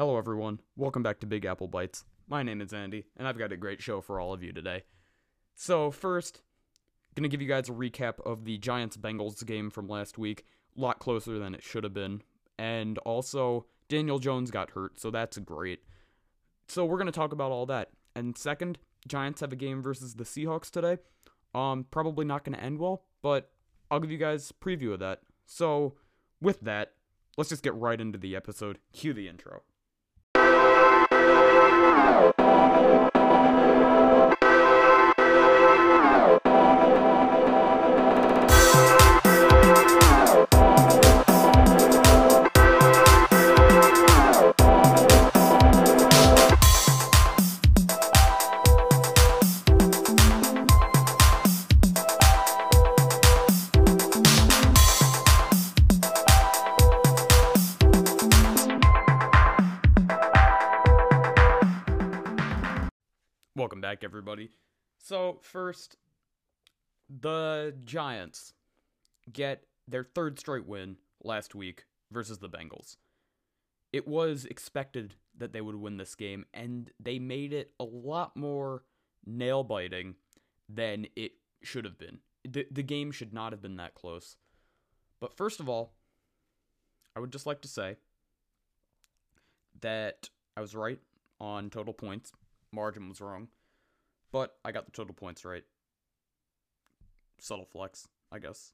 Hello, everyone. Welcome back to Big Apple Bites. My name is Andy, and I've got a great show for all of you today. So, first, gonna give you guys a recap of the Giants Bengals game from last week. A lot closer than it should have been. And also, Daniel Jones got hurt, so that's great. So, we're gonna talk about all that. And second, Giants have a game versus the Seahawks today. Um, probably not gonna end well, but I'll give you guys a preview of that. So, with that, let's just get right into the episode. Cue the intro. Welcome back, everybody. So, first, the Giants get their third straight win last week versus the Bengals. It was expected that they would win this game, and they made it a lot more nail biting than it should have been. The, the game should not have been that close. But first of all, I would just like to say that I was right on total points margin was wrong, but I got the total points right. Subtle flex, I guess.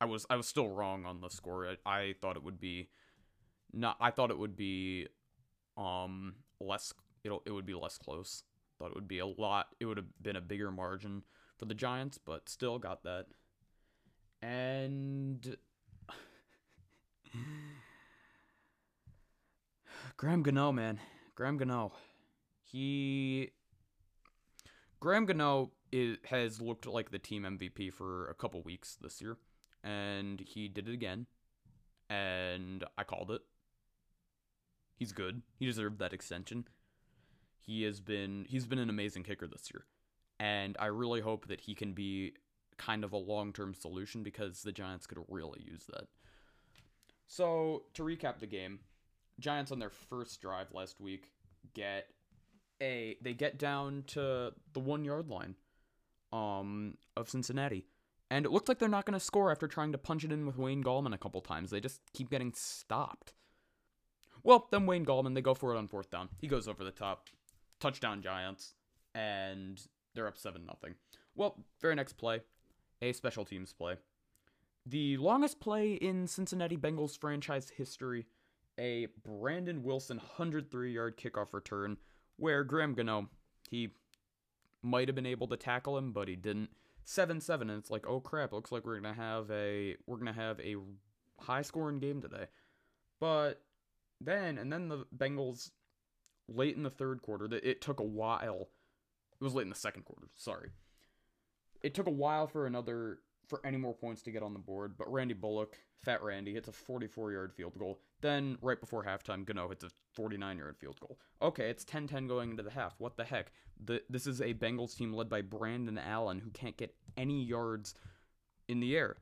I was I was still wrong on the score. I, I thought it would be not. I thought it would be um less. It'll it would be less close. Thought it would be a lot. It would have been a bigger margin for the Giants, but still got that. And Graham Gano, man, Graham Gano he Graham Gano has looked like the team MVP for a couple weeks this year, and he did it again, and I called it. He's good. He deserved that extension. He has been he's been an amazing kicker this year, and I really hope that he can be kind of a long term solution because the Giants could really use that. So to recap the game, Giants on their first drive last week get a they get down to the one yard line um of Cincinnati. And it looked like they're not going to score after trying to punch it in with Wayne Gallman a couple times. They just keep getting stopped. Well, then Wayne Gallman, they go for it on fourth down. He goes over the top. Touchdown Giants. And they're up 7 nothing. Well, very next play, a special teams play. The longest play in Cincinnati Bengals franchise history, a Brandon Wilson 103 yard kickoff return where Graham Gano, he might have been able to tackle him, but he didn't. Seven seven, and it's like, oh crap! Looks like we're gonna have a we're gonna have a high scoring game today. But then, and then the Bengals late in the third quarter. That it took a while. It was late in the second quarter. Sorry. It took a while for another for any more points to get on the board, but Randy Bullock, Fat Randy, hits a 44 yard field goal. Then, right before halftime, Gano hits a 49 yard field goal. Okay, it's 10 10 going into the half. What the heck? The, this is a Bengals team led by Brandon Allen who can't get any yards in the air.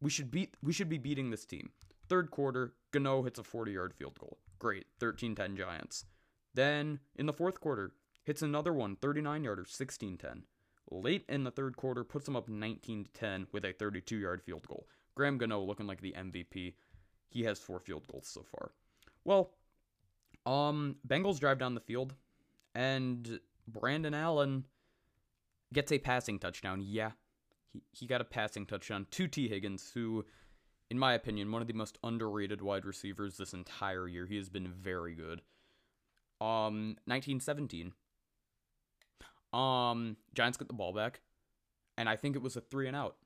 We should beat we should be beating this team. Third quarter, Gano hits a 40 yard field goal. Great, 13 10 Giants. Then, in the fourth quarter, hits another one, 39 yarder, 16 10 late in the third quarter puts them up 19 10 with a 32 yard field goal. Graham Gano looking like the MVP. He has four field goals so far. Well, um, Bengals drive down the field, and Brandon Allen gets a passing touchdown. Yeah, he, he got a passing touchdown to Tee Higgins, who, in my opinion, one of the most underrated wide receivers this entire year. He has been very good. Um, 1917. Um, Giants get the ball back, and I think it was a three and out.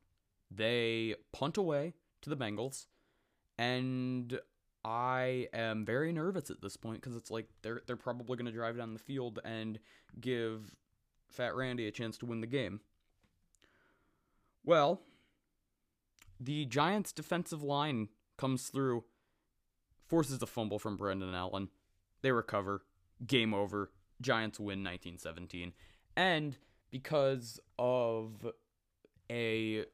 They punt away to the Bengals, and I am very nervous at this point because it's like they're they're probably going to drive down the field and give Fat Randy a chance to win the game. Well, the Giants' defensive line comes through, forces a fumble from Brandon Allen. They recover. Game over. Giants win 1917 and because of a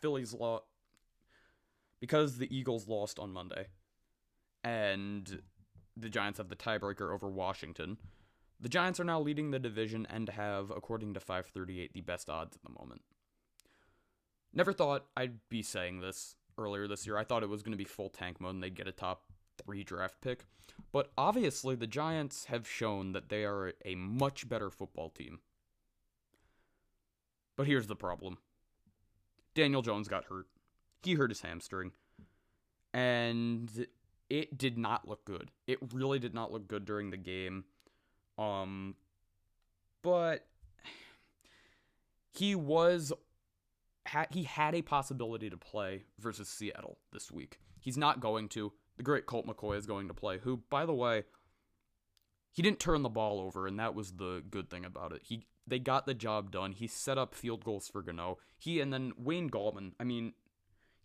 Phillies law because the Eagles lost on Monday and the Giants have the tiebreaker over Washington. The Giants are now leading the division and have, according to 538, the best odds at the moment. Never thought I'd be saying this earlier this year. I thought it was going to be full tank mode and they'd get a top three draft pick. But obviously, the Giants have shown that they are a much better football team. But here's the problem Daniel Jones got hurt. He hurt his hamstring. And it did not look good. It really did not look good during the game. Um, but he was he had a possibility to play versus Seattle this week. He's not going to. The great Colt McCoy is going to play, who, by the way, he didn't turn the ball over, and that was the good thing about it. He they got the job done. He set up field goals for Gano. He and then Wayne Gallman. I mean,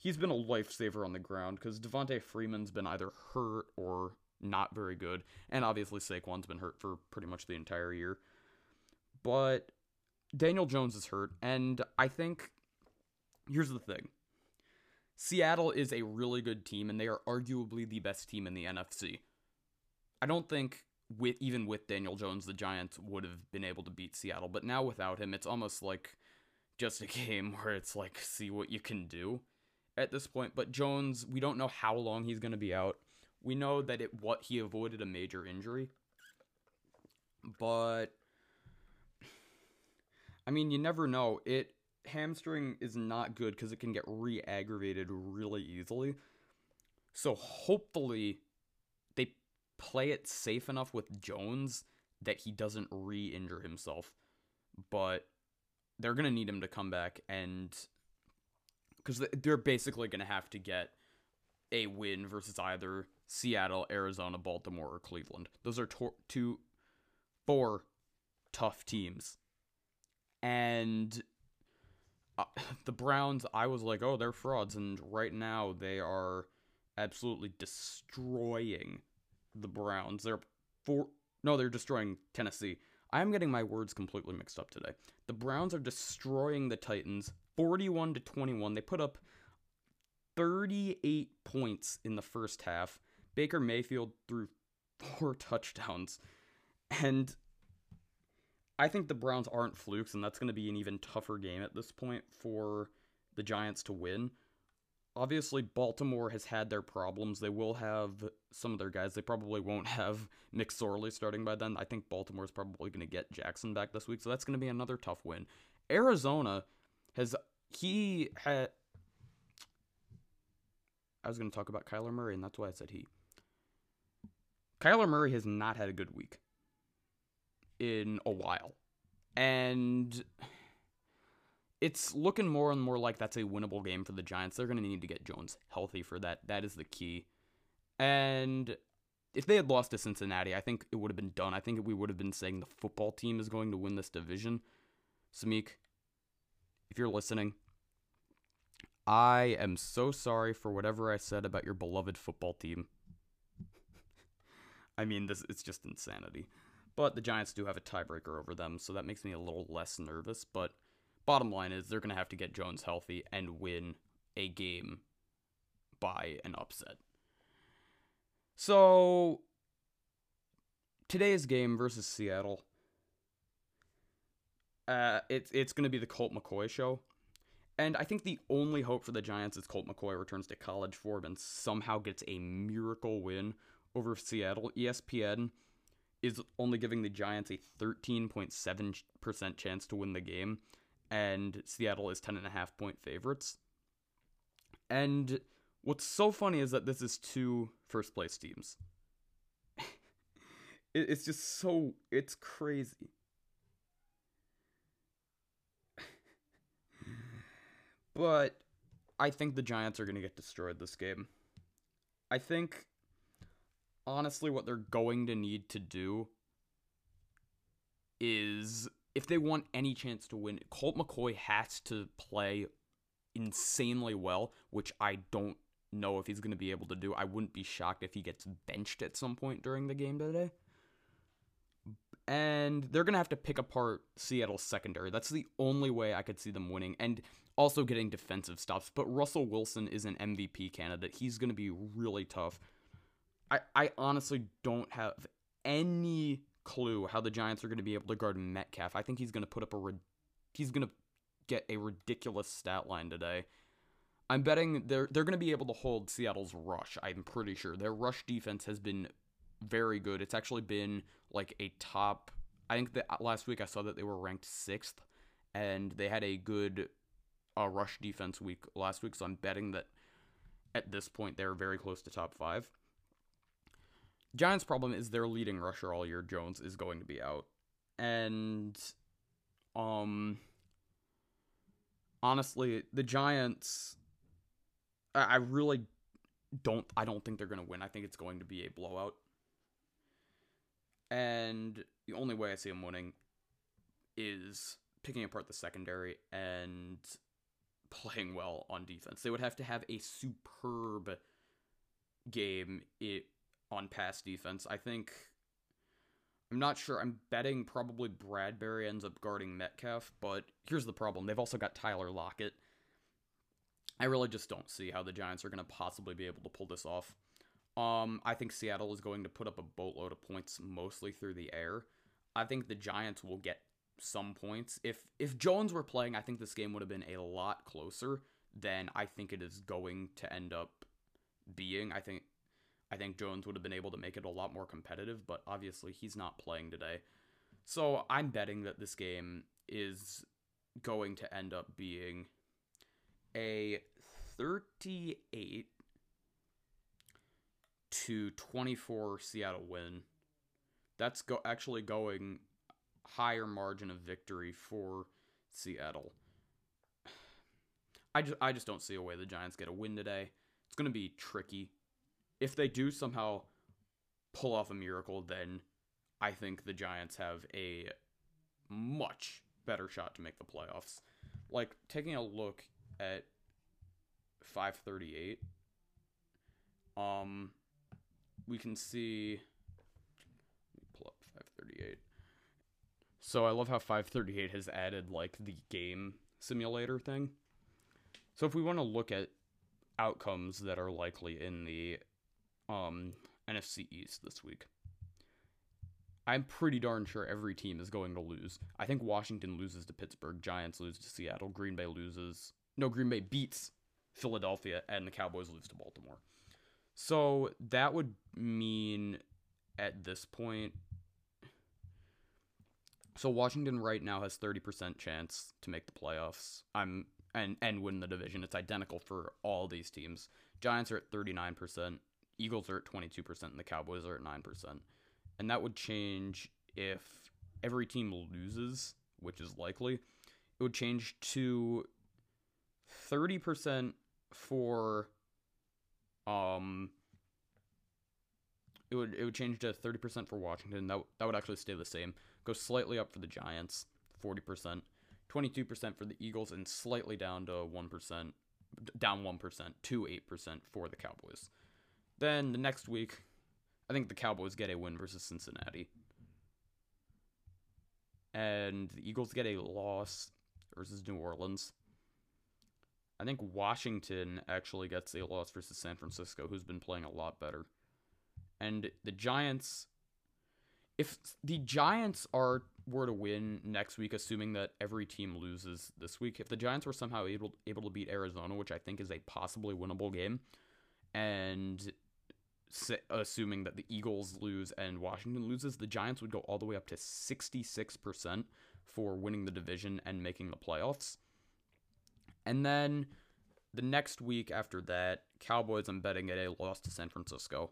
he's been a lifesaver on the ground because Devonta Freeman's been either hurt or not very good, and obviously Saquon's been hurt for pretty much the entire year. But Daniel Jones is hurt, and I think here's the thing. Seattle is a really good team, and they are arguably the best team in the NFC. I don't think with even with Daniel Jones, the Giants would have been able to beat Seattle, but now without him, it's almost like just a game where it's like see what you can do at this point. But Jones, we don't know how long he's going to be out. We know that it what he avoided a major injury. But I mean, you never know. It hamstring is not good cuz it can get re-aggravated really easily. So hopefully they play it safe enough with Jones that he doesn't re-injure himself. But they're going to need him to come back and cuz they're basically going to have to get a win versus either Seattle, Arizona, Baltimore, or Cleveland. Those are to- two, four tough teams. And uh, the Browns, I was like, oh, they're frauds. And right now, they are absolutely destroying the Browns. They're four. No, they're destroying Tennessee. I'm getting my words completely mixed up today. The Browns are destroying the Titans 41 to 21. They put up 38 points in the first half. Baker Mayfield threw four touchdowns. And I think the Browns aren't flukes, and that's going to be an even tougher game at this point for the Giants to win. Obviously, Baltimore has had their problems. They will have some of their guys. They probably won't have McSorley starting by then. I think Baltimore is probably going to get Jackson back this week, so that's going to be another tough win. Arizona has he had I was going to talk about Kyler Murray, and that's why I said he. Kyler Murray has not had a good week in a while. And it's looking more and more like that's a winnable game for the Giants. They're going to need to get Jones healthy for that. That is the key. And if they had lost to Cincinnati, I think it would have been done. I think we would have been saying the football team is going to win this division. Samik, if you're listening, I am so sorry for whatever I said about your beloved football team. I mean, this it's just insanity. But the Giants do have a tiebreaker over them, so that makes me a little less nervous. But bottom line is they're going to have to get Jones healthy and win a game by an upset. So today's game versus Seattle, uh, it's it's going to be the Colt McCoy show. And I think the only hope for the Giants is Colt McCoy returns to college form and somehow gets a miracle win over Seattle. ESPN is only giving the Giants a 13.7% chance to win the game, and Seattle is 10.5 point favorites. And what's so funny is that this is two first place teams. it's just so, it's crazy. But I think the Giants are going to get destroyed this game. I think, honestly, what they're going to need to do is if they want any chance to win, Colt McCoy has to play insanely well, which I don't know if he's going to be able to do. I wouldn't be shocked if he gets benched at some point during the game today. And they're going to have to pick apart Seattle's secondary. That's the only way I could see them winning. And also getting defensive stops. But Russell Wilson is an MVP candidate. He's going to be really tough. I, I honestly don't have any clue how the Giants are going to be able to guard Metcalf. I think he's going to put up a he's going to get a ridiculous stat line today. I'm betting they're they're going to be able to hold Seattle's rush. I'm pretty sure their rush defense has been very good. It's actually been like a top. I think that uh, last week I saw that they were ranked sixth, and they had a good uh, rush defense week last week. So I'm betting that at this point they're very close to top five. Giants' problem is their leading rusher all year, Jones, is going to be out. And um honestly, the Giants I, really don't I don't think they're gonna win. I think it's going to be a blowout. And the only way I see them winning is picking apart the secondary and playing well on defense. They would have to have a superb game it on pass defense. I think I'm not sure. I'm betting probably Bradberry ends up guarding Metcalf, but here's the problem. They've also got Tyler Lockett. I really just don't see how the Giants are going to possibly be able to pull this off. Um, I think Seattle is going to put up a boatload of points mostly through the air. I think the Giants will get some points. If if Jones were playing, I think this game would have been a lot closer than I think it is going to end up being. I think I think Jones would have been able to make it a lot more competitive, but obviously he's not playing today. So I'm betting that this game is going to end up being a 38 to 24 Seattle win. That's go actually going higher margin of victory for Seattle. I just I just don't see a way the Giants get a win today. It's going to be tricky if they do somehow pull off a miracle, then I think the Giants have a much better shot to make the playoffs. Like taking a look at 538 um we can see pull up 538 so i love how 538 has added like the game simulator thing so if we want to look at outcomes that are likely in the um, NFC East this week. I'm pretty darn sure every team is going to lose. I think Washington loses to Pittsburgh, Giants lose to Seattle, Green Bay loses. No, Green Bay beats Philadelphia, and the Cowboys lose to Baltimore. So that would mean at this point. So Washington right now has 30% chance to make the playoffs. I'm and and win the division. It's identical for all these teams. Giants are at 39%, Eagles are at 22% and the Cowboys are at 9%. And that would change if every team loses, which is likely. It would change to 30% for um it would it would change to 30% for Washington. That that would actually stay the same. Go slightly up for the Giants, 40%, 22% for the Eagles and slightly down to 1%, down 1% to 8% for the Cowboys. Then the next week, I think the Cowboys get a win versus Cincinnati. And the Eagles get a loss versus New Orleans. I think Washington actually gets a loss versus San Francisco, who's been playing a lot better. And the Giants if the Giants are were to win next week, assuming that every team loses this week, if the Giants were somehow able able to beat Arizona, which I think is a possibly winnable game, and assuming that the Eagles lose and Washington loses, the Giants would go all the way up to 66% for winning the division and making the playoffs. And then the next week after that, Cowboys, I'm betting at a loss to San Francisco.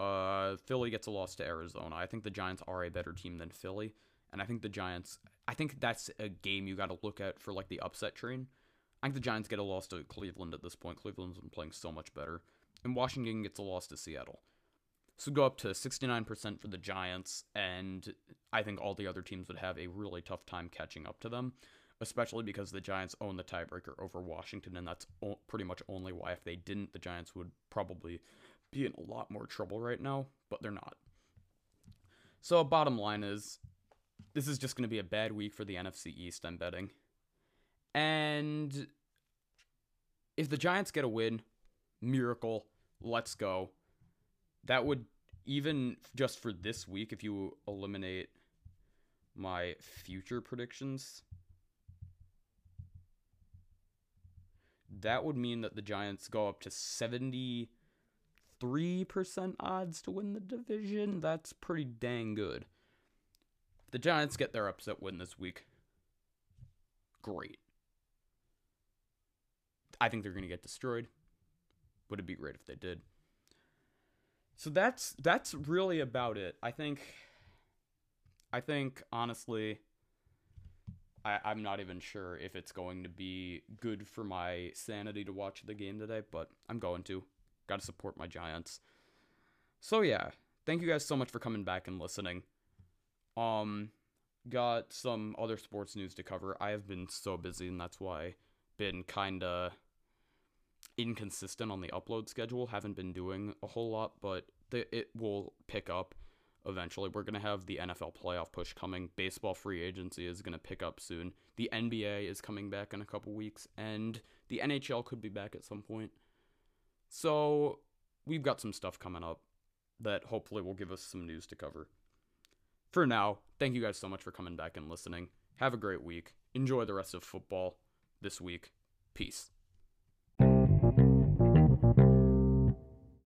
Uh, Philly gets a loss to Arizona. I think the Giants are a better team than Philly. And I think the Giants, I think that's a game you got to look at for like the upset train. I think the Giants get a loss to Cleveland at this point. Cleveland's been playing so much better and Washington gets a loss to Seattle. So go up to 69% for the Giants, and I think all the other teams would have a really tough time catching up to them, especially because the Giants own the tiebreaker over Washington, and that's pretty much only why if they didn't, the Giants would probably be in a lot more trouble right now, but they're not. So, bottom line is, this is just going to be a bad week for the NFC East, I'm betting. And if the Giants get a win, miracle, let's go. that would even just for this week if you eliminate my future predictions that would mean that the Giants go up to 73% odds to win the division. That's pretty dang good. The Giants get their upset win this week, great. I think they're going to get destroyed. Would it be great if they did? So that's that's really about it. I think I think honestly I, I'm not even sure if it's going to be good for my sanity to watch the game today, but I'm going to. Gotta support my Giants. So yeah, thank you guys so much for coming back and listening. Um got some other sports news to cover. I have been so busy and that's why been kinda inconsistent on the upload schedule. Haven't been doing a whole lot, but it will pick up eventually. We're going to have the NFL playoff push coming. Baseball free agency is going to pick up soon. The NBA is coming back in a couple weeks, and the NHL could be back at some point. So, we've got some stuff coming up that hopefully will give us some news to cover. For now, thank you guys so much for coming back and listening. Have a great week. Enjoy the rest of football this week. Peace.